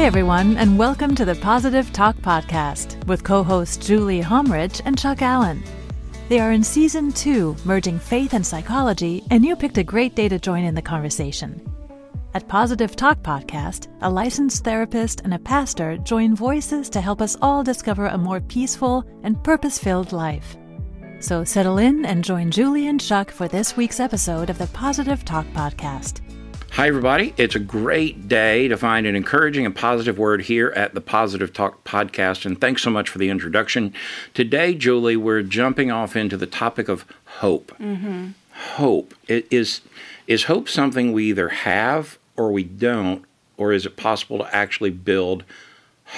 Hi, everyone, and welcome to the Positive Talk Podcast with co hosts Julie Homrich and Chuck Allen. They are in season two, merging faith and psychology, and you picked a great day to join in the conversation. At Positive Talk Podcast, a licensed therapist and a pastor join voices to help us all discover a more peaceful and purpose filled life. So settle in and join Julie and Chuck for this week's episode of the Positive Talk Podcast. Hi, everybody. It's a great day to find an encouraging and positive word here at the Positive Talk podcast. And thanks so much for the introduction. Today, Julie, we're jumping off into the topic of hope. Mm-hmm. Hope. It is, is hope something we either have or we don't, or is it possible to actually build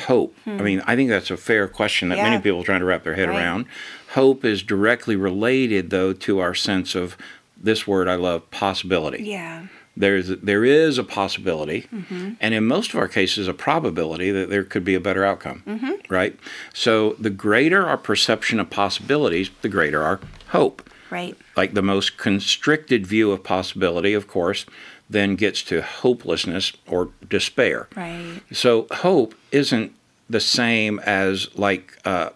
hope? Hmm. I mean, I think that's a fair question that yeah. many people are trying to wrap their head right. around. Hope is directly related, though, to our sense of this word I love possibility. Yeah there's there is a possibility mm-hmm. and in most of our cases a probability that there could be a better outcome mm-hmm. right? So the greater our perception of possibilities the greater our hope. Right. Like the most constricted view of possibility of course then gets to hopelessness or despair. Right. So hope isn't the same as like uh,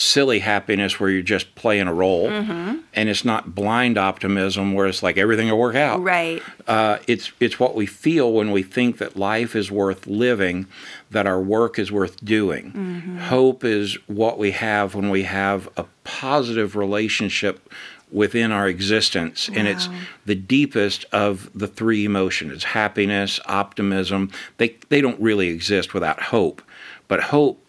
silly happiness where you're just playing a role, mm-hmm. and it's not blind optimism where it's like everything will work out. Right. Uh, it's it's what we feel when we think that life is worth living, that our work is worth doing. Mm-hmm. Hope is what we have when we have a positive relationship within our existence wow. and it's the deepest of the three emotions it's happiness optimism they they don't really exist without hope but hope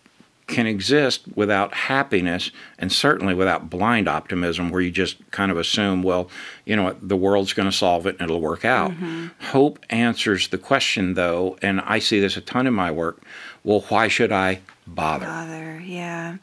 can exist without happiness and certainly without blind optimism where you just kind of assume, well, you know, the world's going to solve it and it'll work out. Mm-hmm. Hope answers the question, though, and I see this a ton in my work well, why should I bother? Bother, yeah.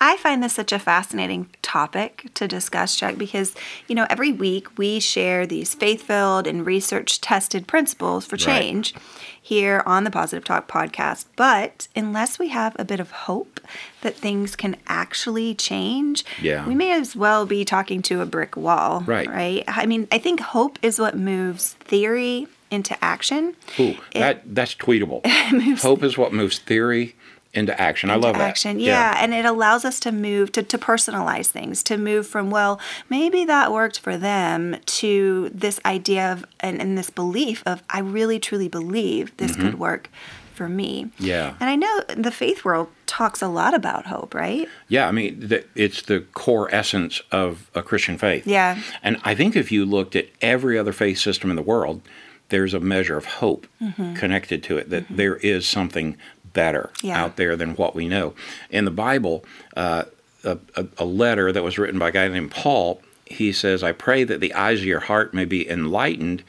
I find this such a fascinating topic to discuss, Chuck, because, you know, every week we share these faith filled and research tested principles for change. Right here on the Positive Talk podcast. But unless we have a bit of hope that things can actually change, yeah. we may as well be talking to a brick wall. Right. Right. I mean, I think hope is what moves theory into action. Ooh, it, that that's tweetable. hope is what moves theory into action. Into I love action. that. Yeah. yeah. and it allows us to move to, to personalize things, to move from well, maybe that worked for them to this idea of and, and this belief of I really truly believe this mm-hmm. could work for me. Yeah. And I know the faith world talks a lot about hope, right? Yeah, I mean, the, it's the core essence of a Christian faith. Yeah. And I think if you looked at every other faith system in the world, there's a measure of hope mm-hmm. connected to it that mm-hmm. there is something better yeah. out there than what we know. In the Bible, uh, a, a, letter that was written by a guy named Paul, he says, I pray that the eyes of your heart may be enlightened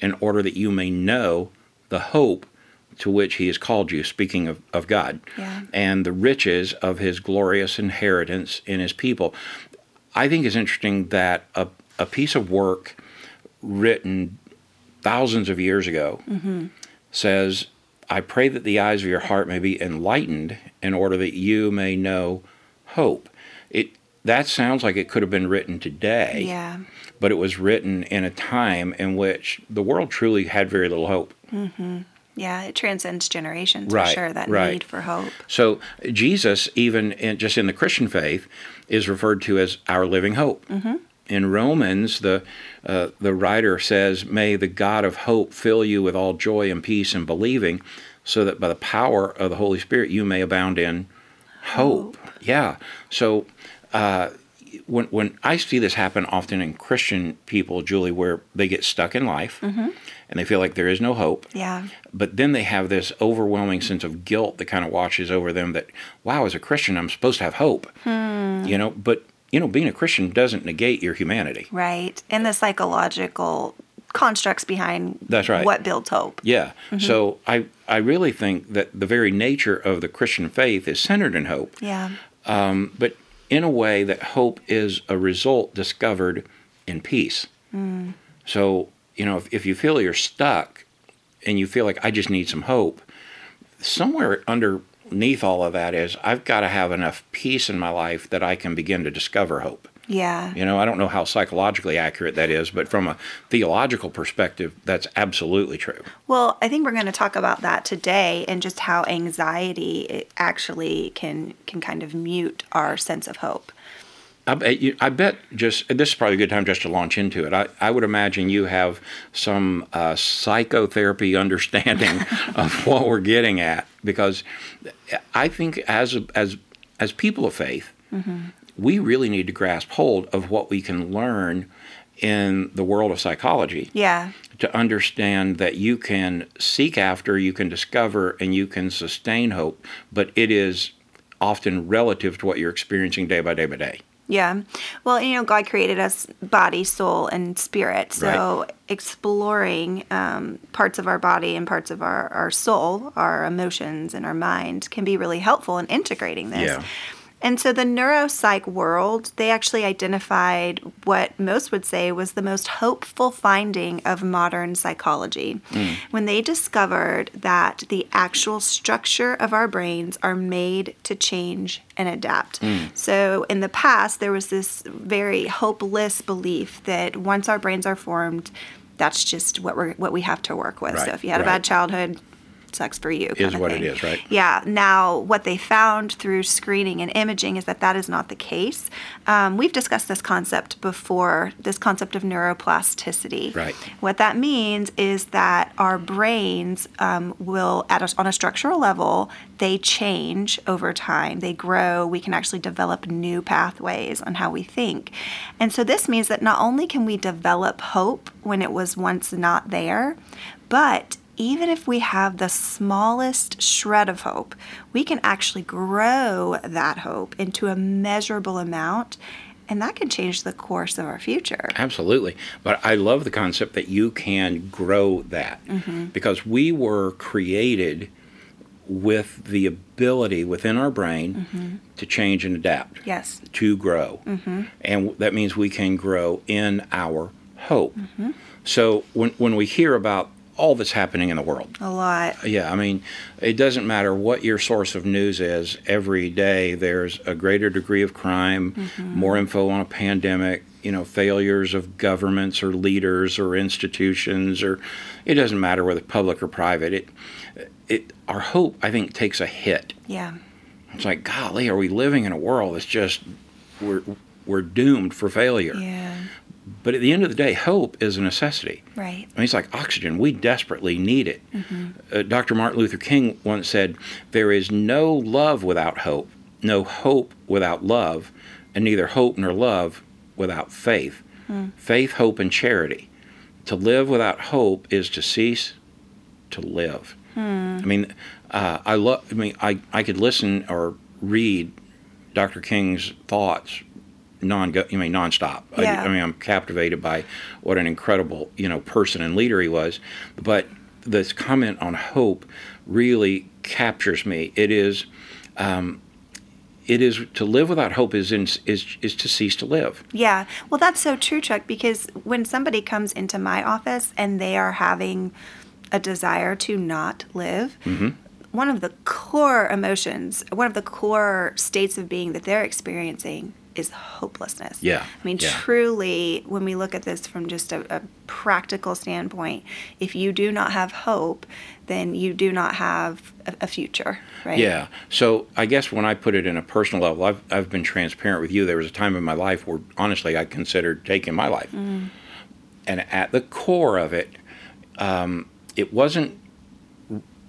in order that you may know the hope to which he has called you, speaking of, of God, yeah. and the riches of his glorious inheritance in his people. I think it's interesting that a, a piece of work written thousands of years ago mm-hmm. says I pray that the eyes of your heart may be enlightened in order that you may know hope. It that sounds like it could have been written today. Yeah. But it was written in a time in which the world truly had very little hope. Mm-hmm. Yeah, it transcends generations right, for sure. That right. need for hope. So Jesus, even in, just in the Christian faith, is referred to as our living hope. Mm-hmm in Romans, the uh, the writer says, "May the God of hope fill you with all joy and peace in believing, so that by the power of the Holy Spirit you may abound in hope." hope. Yeah. So uh, when when I see this happen often in Christian people, Julie, where they get stuck in life. Mm-hmm. And they feel like there is no hope. Yeah. But then they have this overwhelming sense of guilt that kind of washes over them that, wow, as a Christian, I'm supposed to have hope. Hmm. You know, but you know, being a Christian doesn't negate your humanity. Right. And the psychological constructs behind that's right what builds hope yeah mm-hmm. so i i really think that the very nature of the christian faith is centered in hope yeah um, but in a way that hope is a result discovered in peace mm. so you know if, if you feel you're stuck and you feel like i just need some hope somewhere under underneath all of that is I've got to have enough peace in my life that I can begin to discover hope. Yeah. You know, I don't know how psychologically accurate that is, but from a theological perspective, that's absolutely true. Well, I think we're going to talk about that today and just how anxiety actually can can kind of mute our sense of hope. I bet, you, I bet just this is probably a good time just to launch into it. I, I would imagine you have some uh, psychotherapy understanding of what we're getting at because I think as as as people of faith, mm-hmm. we really need to grasp hold of what we can learn in the world of psychology. Yeah. To understand that you can seek after, you can discover, and you can sustain hope, but it is often relative to what you're experiencing day by day by day. Yeah. Well, you know, God created us body, soul, and spirit. So Right. exploring um, parts of our body and parts of our, our soul, our emotions, and our mind can be really helpful in integrating this. Yeah. And so the neuropsych world, they actually identified what most would say was the most hopeful finding of modern psychology hmm. when they discovered that the actual structure of our brains are made to change and adapt. Hmm. So in the past, there was this very hopeless belief that once our brains are formed, that's just what we're what we have to work with. So if you had a right. bad childhood, sucks for you. Is what it is, right? Yeah. Now, what they found through screening and imaging is that that is not the case. Um, we've discussed this concept before. This concept of neuroplasticity. Right. What that means is that our brains um, will, at a, on a structural level, they change over time. They grow. We can actually develop new pathways on how we think. And so this means that not only can we develop hope when it was once not there, but even if we have the smallest shred of hope, we can actually grow that hope into a measurable amount, and that can change the course of our future. Absolutely. But I love the concept that you can grow that mm-hmm. because we were created with the ability within our brain mm-hmm. to change and adapt, Yes. to grow. Mm-hmm. And that means we can grow in our hope. So when, when we hear about all that's happening in the world, A lot. yeah, I mean, it doesn't matter what your source of news is. Every day there's a greater degree of crime, mm-hmm. more info on a pandemic, you know, failures of governments or leaders or institutions, or it doesn't matter whether public or private. It, it, our hope, I think, takes a hit. Yeah. It's like, golly, are we living in a world that's just we're we're doomed for failure? Yeah. But at the end of the day, hope is a necessity. Right. I mean, it's like oxygen. We desperately need it. Uh, Dr. Martin Luther King once said, There is no love without hope, no hope without love, and neither hope nor love without faith. Faith, hope, and charity. To live without hope is to cease to live. I mean, uh, I love. I mean, I, I could listen or read Dr. King's thoughts non I mean nonstop. I- I, mean I'm captivated by what an incredible you know person and leader he was. But this comment on hope really captures me. It is. Um, it is to live without hope is in, is is to cease to live. Yeah. Well, that's so true, Chuck, because when somebody comes into my office and they are having a desire to not live, Mm-hmm. one of the core emotions, one of the core states of being that they're experiencing is hopelessness. Yeah, I mean, yeah. truly, when we look at this from just a, a practical standpoint, if you do not have hope, then you do not have a, a future, right? Yeah. So I guess when I put it in a personal level, I've, I've been transparent with you. There was a time in my life where honestly I considered taking my life. And at the core of it, um, it wasn't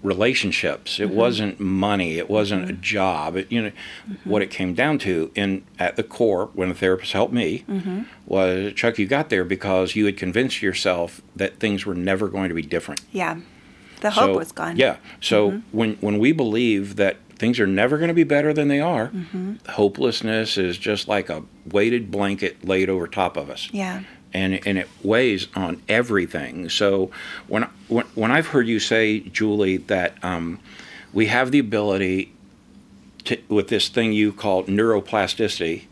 relationships. It mm-hmm. wasn't money. It wasn't a mm-hmm. job. It, you know, mm-hmm. what it came down to, in at the core, when the therapist helped me, was Chuck. You got there because you had convinced yourself that things were never going to be different. Yeah. The hope So- was gone. Yeah. So when when we believe that things are never going to be better than they are, hopelessness is just like a weighted blanket laid over top of us. Yeah. And, and it weighs on everything. So when, when when I've heard you say, Julie, that um, we have the ability to, with this thing you call neuroplasticity,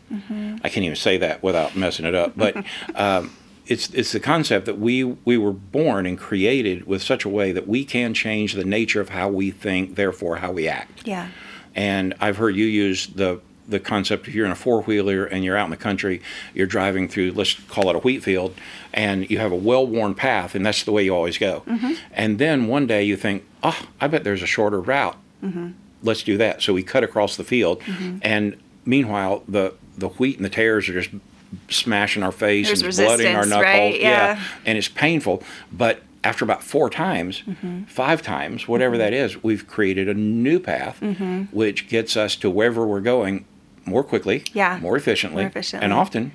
I can't even say that without messing it up, but um, it's it's the concept that we we were born and created with such a way that we can change the nature of how we think, therefore how we act. Yeah. And I've heard you use the the concept if you're in a four wheeler and you're out in the country, you're driving through, let's call it a wheat field, and you have a well worn path, and that's the way you always go. Mm-hmm. And then one day you think, oh, I bet there's a shorter route. Mm-hmm. Let's do that. So we cut across the field, and meanwhile, the, the wheat and the tares are just smashing our face There's and blooding our knuckles. right? Yeah. And it's painful. But after about four times, Mm-hmm. five times, whatever that is, we've created a new path, Mm-hmm. which gets us to wherever we're going more quickly, Yeah. more efficiently, More efficiently. and often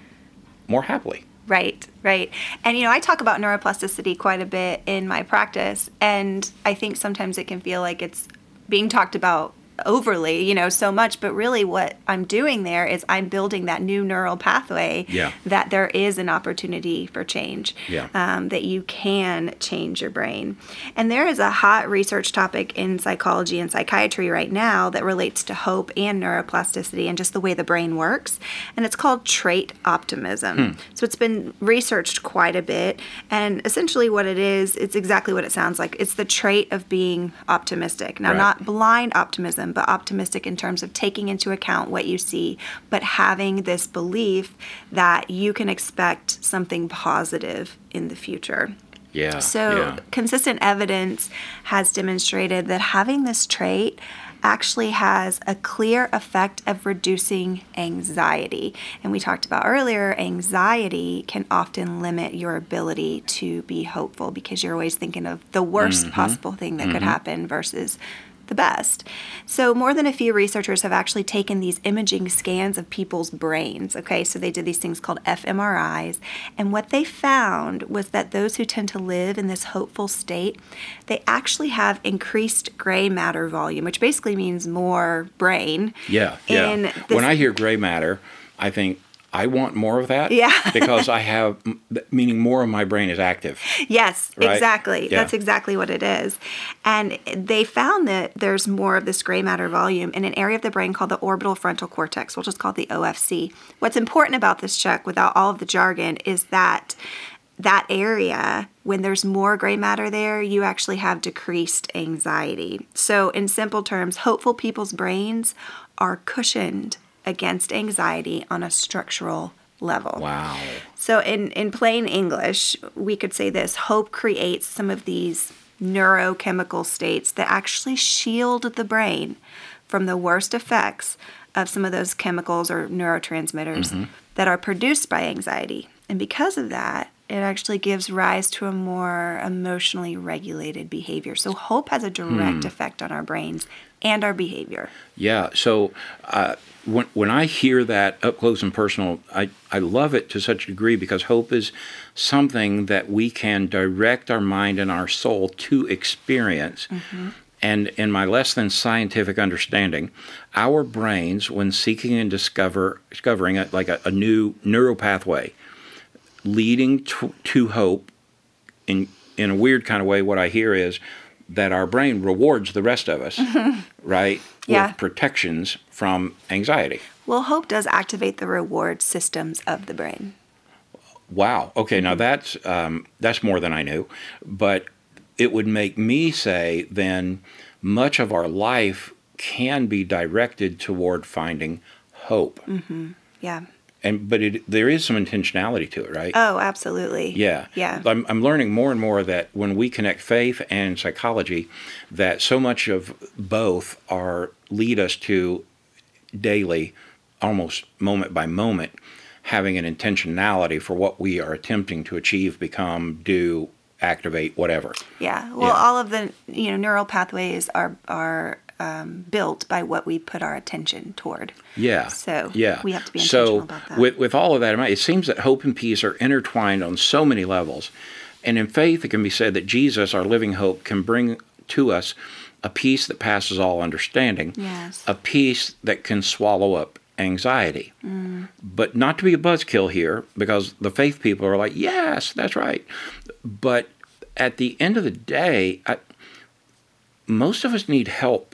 more happily. Right, right. And you know, I talk about neuroplasticity quite a bit in my practice, and I think sometimes it can feel like it's being talked about overly, you know, so much, but really what I'm doing there is I'm building that new neural pathway Yeah. that there is an opportunity for change. Yeah. Um, that you can change your brain. And there is a hot research topic in psychology and psychiatry right now that relates to hope and neuroplasticity and just the way the brain works. And it's called trait optimism. So it's been researched quite a bit. And essentially, what it is, it's exactly what it sounds like. It's the trait of being optimistic. Now, Right. not blind optimism, but optimistic in terms of taking into account what you see, but having this belief that you can expect something positive in the future. Yeah. So, yeah. consistent evidence has demonstrated that having this trait actually has a clear effect of reducing anxiety. And we talked about earlier, anxiety can often limit your ability to be hopeful because you're always thinking of the worst mm-hmm. possible thing that could mm-hmm. happen versus the best. So, more than a few researchers have actually taken these imaging scans of people's brains. Okay, so they did these things called fMRIs. And what they found was that those who tend to live in this hopeful state, they actually have increased gray matter volume, which basically means more brain. Yeah, yeah. when I hear gray matter, I think I want more of that. Yeah. because I have, meaning more of my brain is active. Yes, Right? exactly. Yeah. That's exactly what it is. And they found that there's more of this gray matter volume in an area of the brain called the orbital frontal cortex, which is called the OFC. What's important about this Chuck, without all of the jargon, is that that area, when there's more gray matter there, you actually have decreased anxiety. So, in simple terms, hopeful people's brains are cushioned against anxiety on a structural level. Wow. So, in, in plain English, we could say this hope creates some of these neurochemical states that actually shield the brain from the worst effects of some of those chemicals or neurotransmitters mm-hmm. that are produced by anxiety. And because of that, it actually gives rise to a more emotionally regulated behavior. So, hope has a direct hmm. effect on our brains and our behavior. Yeah. So uh, when when I hear that up close and personal, I I love it to such a degree because hope is something that we can direct our mind and our soul to experience. And in my less than scientific understanding, our brains, when seeking and discover discovering a, like a, a new neural pathway, leading to, to hope, in in a weird kind of way, what I hear is that our brain rewards the rest of us, right? Yeah. With protections from anxiety. Well, hope does activate the reward systems of the brain. Wow. Okay. Mm-hmm. Now that's um, that's more than I knew, but it would make me say then much of our life can be directed toward finding hope, Yeah. And but it, there is some intentionality to it, right? Oh, absolutely. Yeah. Yeah. I'm, I'm learning more and more that when we connect faith and psychology, that so much of both are lead us to daily, almost moment by moment, having an intentionality for what we are attempting to achieve, become, do, activate, whatever. Yeah. Well, Yeah. all of the you know neural pathways are are um, built by what we put our attention toward. Yeah. So, yeah. we have to be intentional so about that. with with all of that in mind, it seems that hope and peace are intertwined on so many levels. And in faith, it can be said that Jesus, our living hope, can bring to us a peace that passes all understanding, Yes. a peace that can swallow up anxiety. Mm. But not to be a buzzkill here, because the faith people are like, yes, that's right. But at the end of the day, I, most of us need help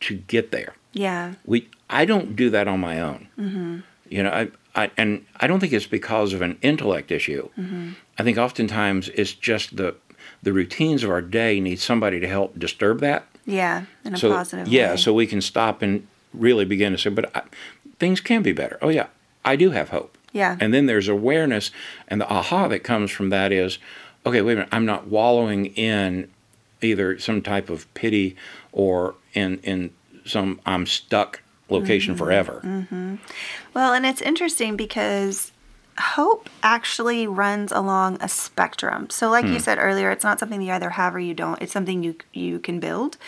to get there Yeah. we I don't do that on my own. Mm-hmm. You know, I, I and I don't think it's because of an intellect issue. Mm-hmm. I think oftentimes it's just the the routines of our day need somebody to help disturb that. Yeah. In a so positive yeah, way. so we can stop and really begin to say, but I, things can be better. Oh, yeah, I do have hope. Yeah. And then there's awareness, and the aha that comes from that is, okay, wait a minute, I'm not wallowing in either some type of pity or in in some I'm stuck location Mm-hmm. forever. Well, and it's interesting because hope actually runs along a spectrum. So like you said earlier, it's not something you either have or you don't. It's something you you can build.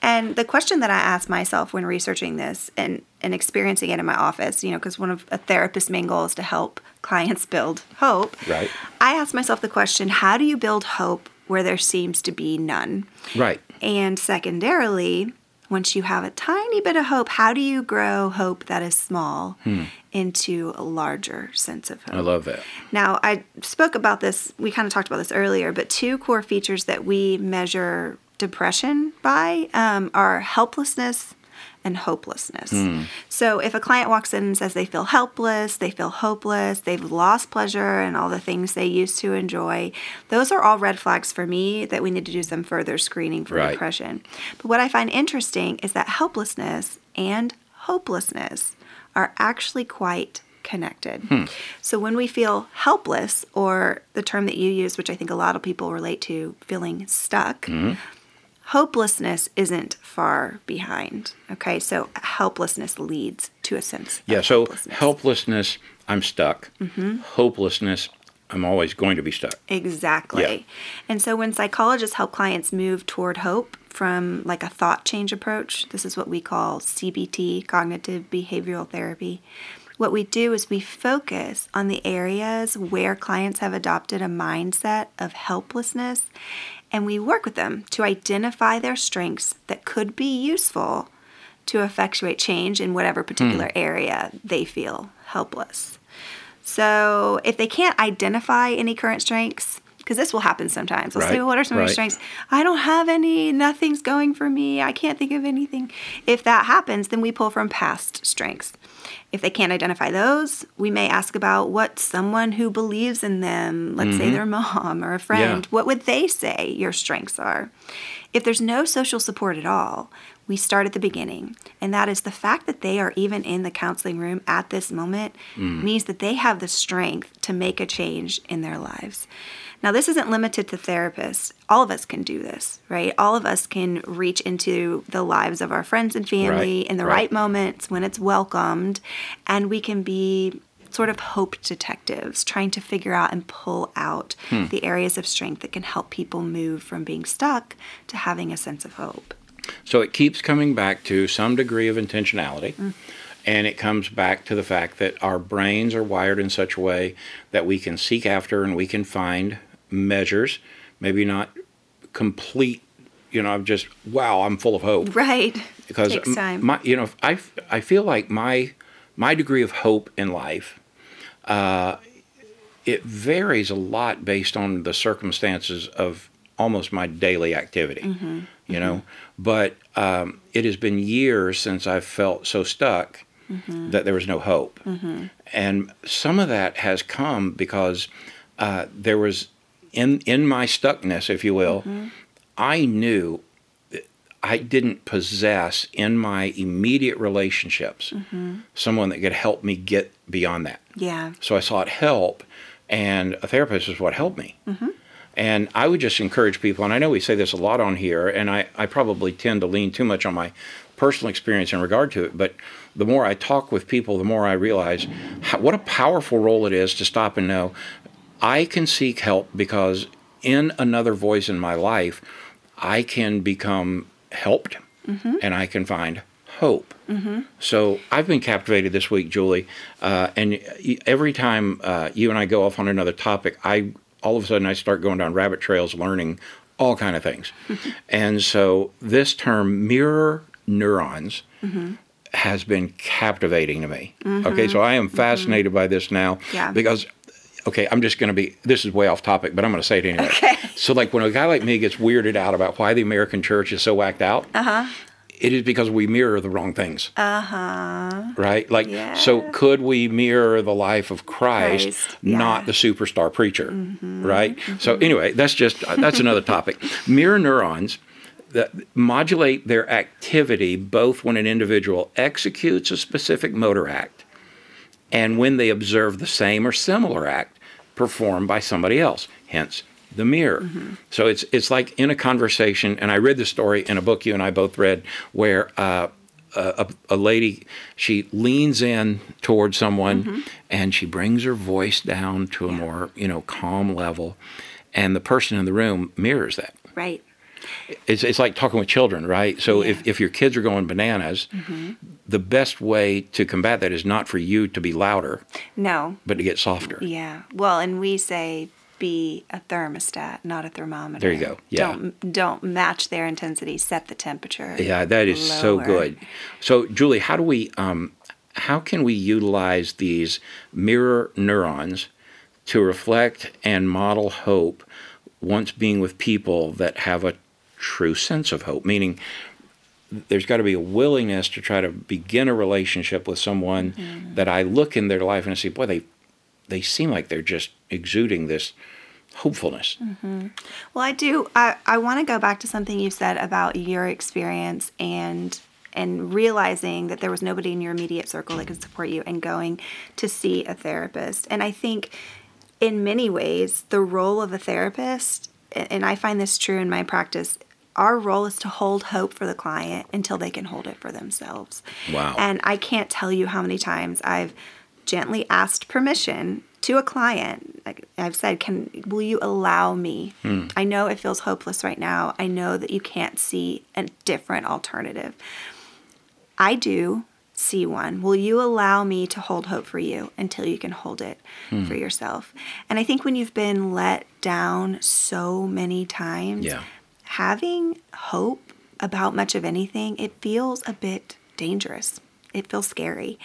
And the question that I asked myself when researching this and and experiencing it in my office, you know, because one of a therapist's main goal is to help clients build hope. Right. I asked myself the question, how do you build hope where there seems to be none? Right. And secondarily, once you have a tiny bit of hope, how do you grow hope that is small into a larger sense of hope? I love that. Now, I spoke about this, we kind of talked about this earlier, but two core features that we measure depression by um, are helplessness and hopelessness. Hmm. So, if a client walks in and says they feel helpless, they feel hopeless, they've lost pleasure and all the things they used to enjoy, those are all red flags for me that we need to do some further screening for Right. depression. But what I find interesting is that helplessness and hopelessness are actually quite connected. Hmm. So when we feel helpless, or the term that you use, which I think a lot of people relate to, feeling stuck, hmm. Hopelessness isn't far behind. Okay, so helplessness leads to a sense. Yeah. So hopelessness. helplessness, I'm stuck. Mm-hmm. Hopelessness, I'm always going to be stuck. Exactly. Yeah. And so when psychologists help clients move toward hope from like a thought change approach, this is what we call CBT, cognitive behavioral therapy. What we do is we focus on the areas where clients have adopted a mindset of helplessness and we work with them to identify their strengths that could be useful to effectuate change in whatever hmm. particular area they feel helpless. So if they can't identify any current strengths, because this will happen sometimes. They'll say, well, what are some of your strengths? I don't have any, nothing's going for me, I can't think of anything. If that happens, then we pull from past strengths. If they can't identify those, we may ask about what someone who believes in them, let's say mm-hmm. their mom or a friend, what would they say your strengths are? If there's no social support at all, we start at the beginning. And that is the fact that they are even in the counseling room at this moment means that they have the strength to make a change in their lives. Now, this isn't limited to therapists. All of us can do this, right? All of us can reach into the lives of our friends and family Right, in the right. right moments when it's welcomed, and we can be sort of hope detectives trying to figure out and pull out Hmm. the areas of strength that can help people move from being stuck to having a sense of hope. So it keeps coming back to some degree of intentionality. Mm. And it comes back to the fact that our brains are wired in such a way that we can seek after and we can find measures, maybe not complete, you know, of just, wow, I'm full of hope. Right. Because my, you know, I, I feel like my, my degree of hope in life, uh, it varies a lot based on the circumstances of almost my daily activity, Mm-hmm. you know. But um, it has been years since I've felt so stuck Mm-hmm. that there was no hope, and some of that has come because uh, there was in in my stuckness, if you will, Mm-hmm. I knew I didn't possess in my immediate relationships Mm-hmm. someone that could help me get beyond that. yeah. So I sought help, and a therapist is what helped me. And I would just encourage people, and I know we say this a lot on here, and I, I probably tend to lean too much on my personal experience in regard to it, but the more I talk with people, the more I realize how, what a powerful role it is to stop and know I can seek help because in another voice in my life, I can become helped and I can find hope. So I've been captivated this week, Julie, uh, and every time uh, you and I go off on another topic, I all of a sudden I start going down rabbit trails, learning all kind of things. and so this term mirror neurons mm-hmm. has been captivating to me. Mm-hmm. Okay, so I am mm-hmm. fascinated by this now Yeah. because. Okay, I'm just going to be. This is way off topic, but I'm going to say it anyway. Okay. So, like, when a guy like me gets weirded out about why the American church is so whacked out, Uh-huh. It is because we mirror the wrong things. Uh huh. Right? Like, so could we mirror the life of Christ, Christ, yeah. Mm-hmm. not the superstar preacher? Right? So, anyway, that's just, that's another topic. Mirror neurons that modulate their activity both when an individual executes a specific motor act and when they observe the same or similar act performed by somebody else, hence the mirror. Mm-hmm. So it's it's like in a conversation, and I read the story in a book you and I both read, where uh, a, a, lady she leans in towards someone, mm-hmm. and she brings her voice down to a yeah. more you know calm level, and the person in the room mirrors that. Right. It's, it's like talking with children, right? So yeah. if, if your kids are going bananas, mm-hmm. the best way to combat that is not for you to be louder. No. But to get softer. Yeah. Well, and we say be a thermostat, not a thermometer. There you go. Yeah. Don't don't match their intensity. Set the temperature. Yeah, that is lower. so good. So, Julie, how do we um, how can we utilize these mirror neurons to reflect and model hope once being with people that have a true sense of hope? Meaning, there's got to be a willingness to try to begin a relationship with someone mm-hmm. that I look in their life and I say, boy, they they seem like they're just exuding this hopefulness. Mm-hmm. Well, I do. I, I want to go back to something you said about your experience and and realizing that there was nobody in your immediate circle that could support you and going to see a therapist. And I think in many ways the role of a therapist and I find this true in my practice our role is to hold hope for the client until they can hold it for themselves. Wow. And I can't tell you how many times I've gently asked permission to a client like i've said can will you allow me hmm. i know it feels hopeless right now i know that you can't see a different alternative i do see one will you allow me to hold hope for you until you can hold it hmm. for yourself and i think when you've been let down so many times yeah. having hope about much of anything it feels a bit dangerous it feels scary.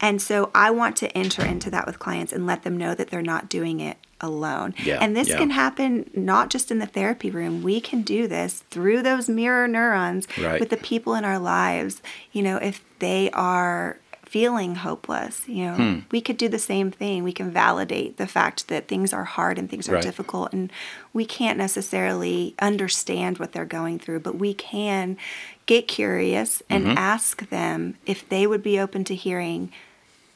And so I want to enter into that with clients and let them know that they're not doing it alone. Yeah, and this yeah. can happen not just in the therapy room. We can do this through those mirror neurons right. with the people in our lives. You know, if they are feeling hopeless, you know, hmm. we could do the same thing. We can validate the fact that things are hard and things are right. difficult and we can't necessarily understand what they're going through, but we can get curious and mm-hmm. ask them if they would be open to hearing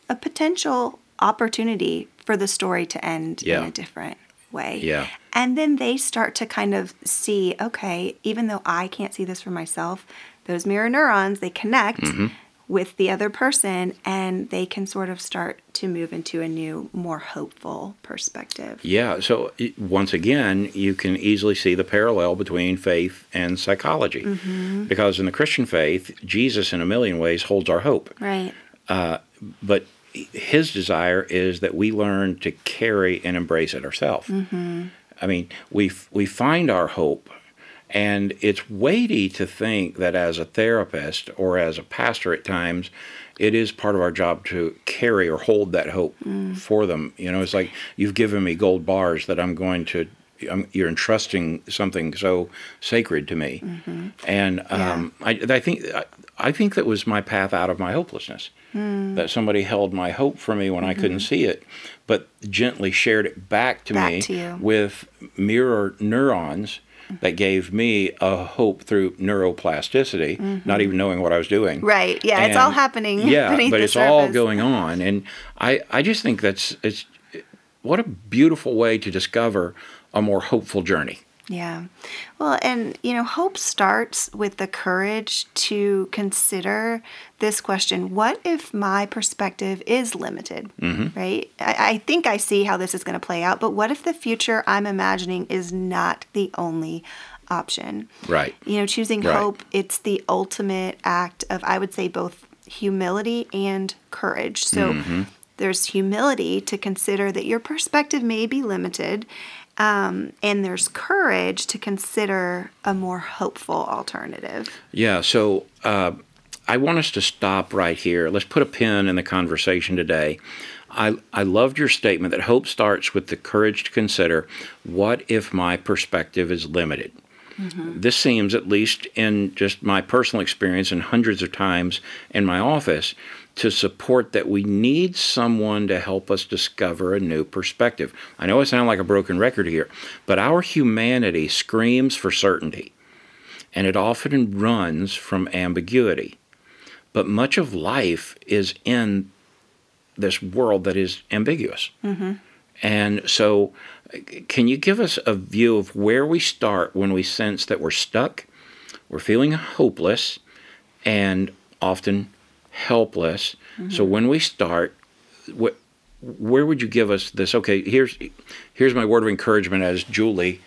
a potential opportunity for the story to end yeah. in a different way. Yeah. And then they start to kind of see, okay, even though I can't see this for myself, those mirror neurons, they connect. Mm-hmm with the other person and they can sort of start to move into a new more hopeful perspective. Yeah so once again you can easily see the parallel between faith and psychology. Mm-hmm. because in the christian faith jesus in a million ways holds our hope. Right. Uh, but his desire is that we learn to carry and embrace it ourselves. Mm-hmm. i mean we we find our hope and it's weighty to think that as a therapist or as a pastor at times, it is part of our job to carry or hold that hope mm. for them. You know, it's like you've given me gold bars that I'm going to. I'm, you're entrusting something so sacred to me, mm-hmm. and um, yeah. I, I, think I, I, think that was my path out of my hopelessness. Mm. That somebody held my hope for me when mm-hmm. I couldn't mm-hmm. see it, but gently shared it back to back me to with mirror neurons that gave me a hope through neuroplasticity, mm-hmm. not even knowing what I was doing. Right. Yeah, and it's all happening. Yeah, but it's surface. all going on, and I I just think that's it's what a beautiful way to discover a more hopeful journey. Yeah. Well, and you know, hope starts with the courage to consider this question what if my perspective is limited? Mm-hmm. Right? I, I, think I see how this is going to play out, but what if the future I'm imagining is not the only option? Right. You know, choosing right. hope, it's the ultimate act of, I would say, both humility and courage. So, mm-hmm. There's humility to consider that your perspective may be limited um, and there's courage to consider a more hopeful alternative. Yeah, so uh, I want us to stop right here. Let's put a pin in the conversation today. I, I loved your statement that hope starts with the courage to consider what if my perspective is limited? Mm-hmm. This seems, at least in just my personal experience and hundreds of times in my office, to support that we need someone to help us discover a new perspective. I know I sound like a broken record here, but our humanity screams for certainty, and it often runs from ambiguity. But much of life is in this world that is ambiguous. And so, can you give us a view of where we start when we sense that we're stuck, we're feeling hopeless, and often helpless? So, mm-hmm. when we start, what, where would you give us this? Okay, here's here's my word of encouragement as Julie.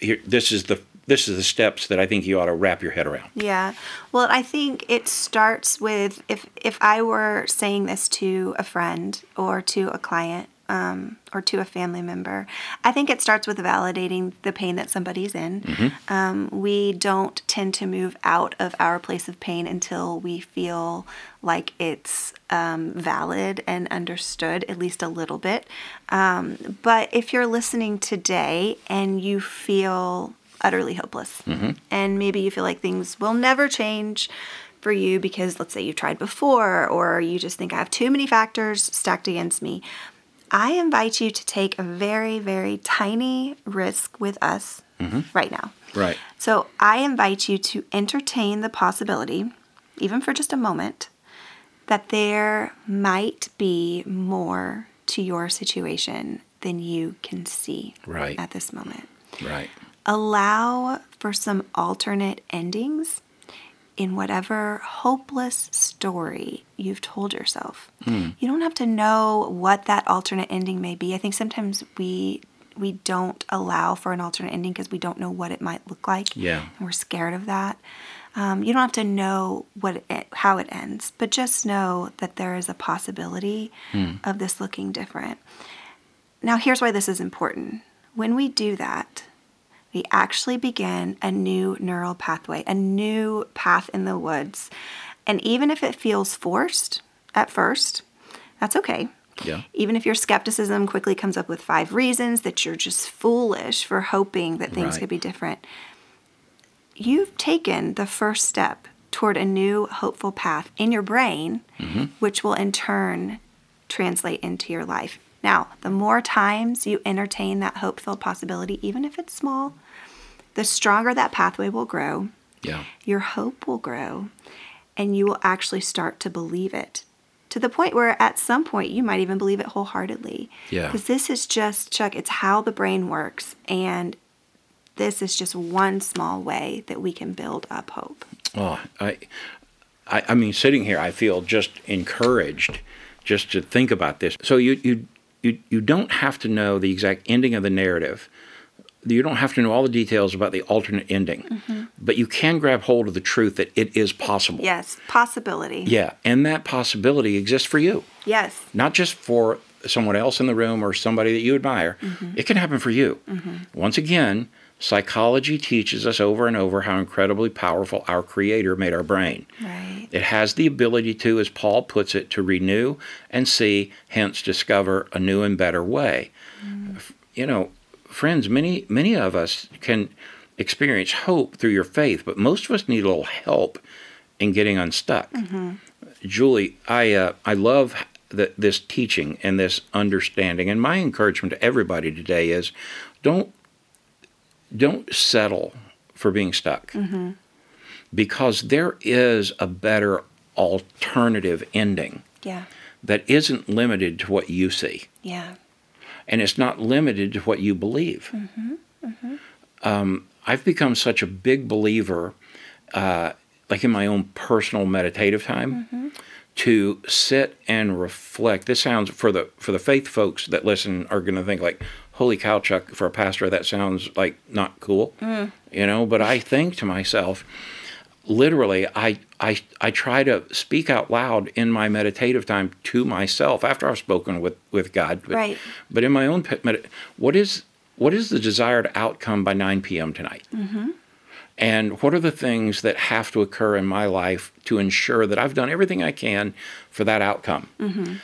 Here, this is the this is the steps that I think you ought to wrap your head around. Yeah. Well, I think it starts with if if I were saying this to a friend or to a client um, or to a family member, I think it starts with validating the pain that somebody's in. Um, we don't tend to move out of our place of pain until we feel like it's um, valid and understood, at least a little bit. Um, but if you're listening today and you feel utterly hopeless, and maybe you feel like things will never change for you because let's say you've tried before, or you just think I have too many factors stacked against me. I invite you to take a very, very tiny risk with us mm-hmm. right now. Right. So I invite you to entertain the possibility, even for just a moment, that there might be more to your situation than you can see Right. at this moment. Right. Allow for some alternate endings in whatever hopeless story you've told yourself. You don't have to know what that alternate ending may be. I think sometimes we we don't allow for an alternate ending because we don't know what it might look like. Yeah. And we're scared of that. Um, you don't have to know what it, how it ends, but just know that there is a possibility of this looking different. Now, here's why this is important. When we do that, we actually begin a new neural pathway, a new path in the woods. And even if it feels forced at first, that's okay. Yeah. Even if your skepticism quickly comes up with five reasons that you're just foolish for hoping that things Right. could be different, you've taken the first step toward a new hopeful path in your brain, mm-hmm. which will in turn translate into your life. Now, the more times you entertain that hope filled possibility, even if it's small, the stronger that pathway will grow, Yeah. your hope will grow, and you will actually start to believe it to the point where at some point you might even believe it wholeheartedly. Yeah. Because this is just, Chuck, it's how the brain works. And this is just one small way that we can build up hope. Oh, I, I, I mean, sitting here, I feel just encouraged just to think about this. So you, you, you, you don't have to know the exact ending of the narrative. You don't have to know all the details about the alternate ending, mm-hmm. but you can grab hold of the truth that it is possible. Yes, possibility. Yeah, and that possibility exists for you, Yes. not just for someone else in the room or somebody that you admire. Mm-hmm. It can happen for you. Mm-hmm. Once again, psychology teaches us over and over how incredibly powerful our Creator made our brain. Right. It has the ability to, as Paul puts it, to renew and see, hence discover a new and better way. Mm. F- You know, friends, many many of us can experience hope through your faith, but most of us need a little help in getting unstuck. Julie, I uh, I love th- this teaching and this understanding, and my encouragement to everybody today is, don't don't settle for being stuck because there is a better alternative ending Yeah. that isn't limited to what you see Yeah. And it's not limited to what you believe. Um, I've become such a big believer, uh, like in my own personal meditative time, to sit and reflect. This sounds for the for the faith folks that listen are going to think like, "Holy cow, Chuck!" For a pastor, that sounds like not cool, you know. But I think to myself, literally I, I I try to speak out loud in my meditative time to myself after I've spoken with with God but, Right. but in my own what is what is the desired outcome by 9 p.m. tonight mm-hmm. and what are the things that have to occur in my life to ensure that I've done everything I can for that outcome mm-hmm.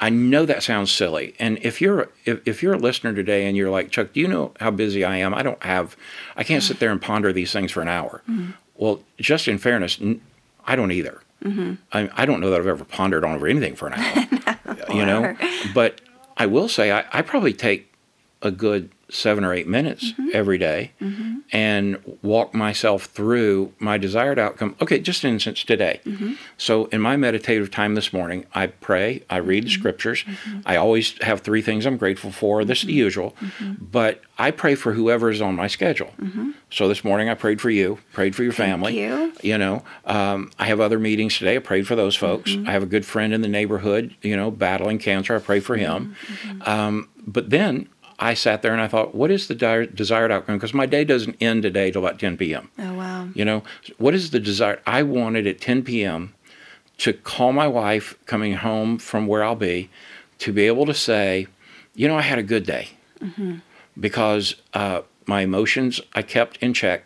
I know that sounds silly, and if you're if, if you're a listener today and you're like Chuck, do you know how busy I am? I don't have, I can't sit there and ponder these things for an hour. Well, just in fairness, n- I don't either. Mm-hmm. I, I don't know that I've ever pondered on over anything for an hour. you know, but I will say I, I probably take a good seven or eight minutes mm-hmm. every day mm-hmm. and walk myself through my desired outcome. Okay, just an instance today. Mm-hmm. So, in my meditative time this morning, I pray, I read the scriptures. I always have three things I'm grateful for. This is the usual, but I pray for whoever is on my schedule. So, this morning I prayed for you, prayed for your family. you. You know, um, I have other meetings today. I prayed for those folks. I have a good friend in the neighborhood, you know, battling cancer. I pray for him. Um, but then I sat there and I thought, what is the di- desired outcome? Because my day doesn't end today till about 10 p.m. Oh, wow. You know, what is the desired? I wanted at 10 p.m. to call my wife coming home from where I'll be to be able to say, you know, I had a good day because uh, my emotions I kept in check.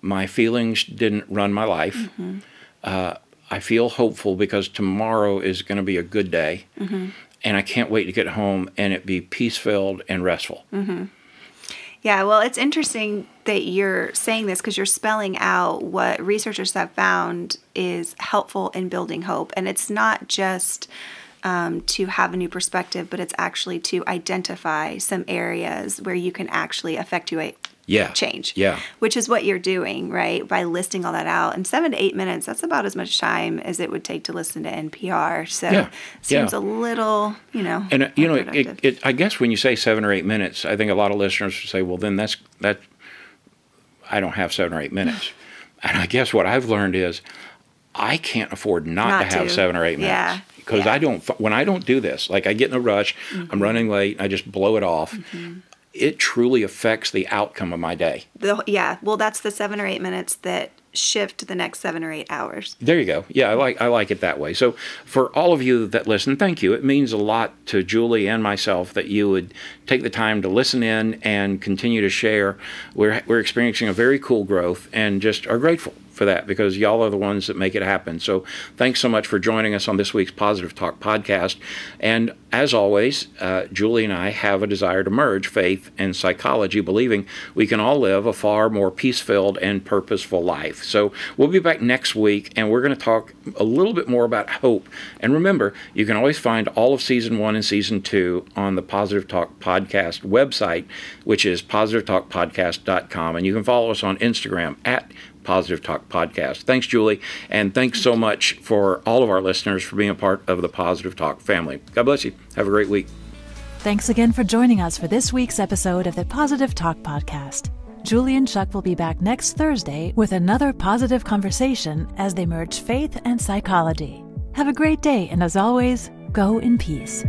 My feelings didn't run my life. Uh, I feel hopeful because tomorrow is going to be a good day. And I can't wait to get home and it be peace filled and restful. Yeah, well, it's interesting that you're saying this because you're spelling out what researchers have found is helpful in building hope. And it's not just um, to have a new perspective, but it's actually to identify some areas where you can actually effectuate Yeah. change. Yeah. Which is what you're doing, right? By listing all that out. And seven to eight minutes, that's about as much time as it would take to listen to NPR. So Yeah, seems yeah. a little, you know. And uh, you know, it, it, I guess when you say seven or eight minutes, I think a lot of listeners would say, "Well, then that's that. I don't have seven or eight minutes." and I guess what I've learned is, I can't afford not, Not to have to. seven or eight minutes Yeah, because yeah. I don't. When I don't do this, like I get in a rush, I'm running late, I just blow it off. It truly affects the outcome of my day. The, yeah, well, that's the seven or eight minutes that shift the next seven or eight hours. There you go. Yeah, I like I like it that way. So for all of you that listen, thank you. It means a lot to Julie and myself that you would take the time to listen in and continue to share. We're we're experiencing a very cool growth and just are grateful for that because y'all are the ones that make it happen. So thanks so much for joining us on this week's Positive Talk podcast. And as always, uh, Julie and I have a desire to merge faith and psychology, believing we can all live a far more peace filled and purposeful life. So we'll be back next week and we're going to talk a little bit more about hope. And remember, you can always find all of season one and season two on the Positive Talk Podcast website, which is positivetalkpodcast.com. And you can follow us on Instagram at Positive Talk Podcast. Thanks, Julie. And thanks so much for all of our listeners for being a part of the Positive Talk family. God bless you. Have a great week. Thanks again for joining us for this week's episode of the Positive Talk Podcast. Julie and Chuck will be back next Thursday with another positive conversation as they merge faith and psychology. Have a great day, and as always, go in peace.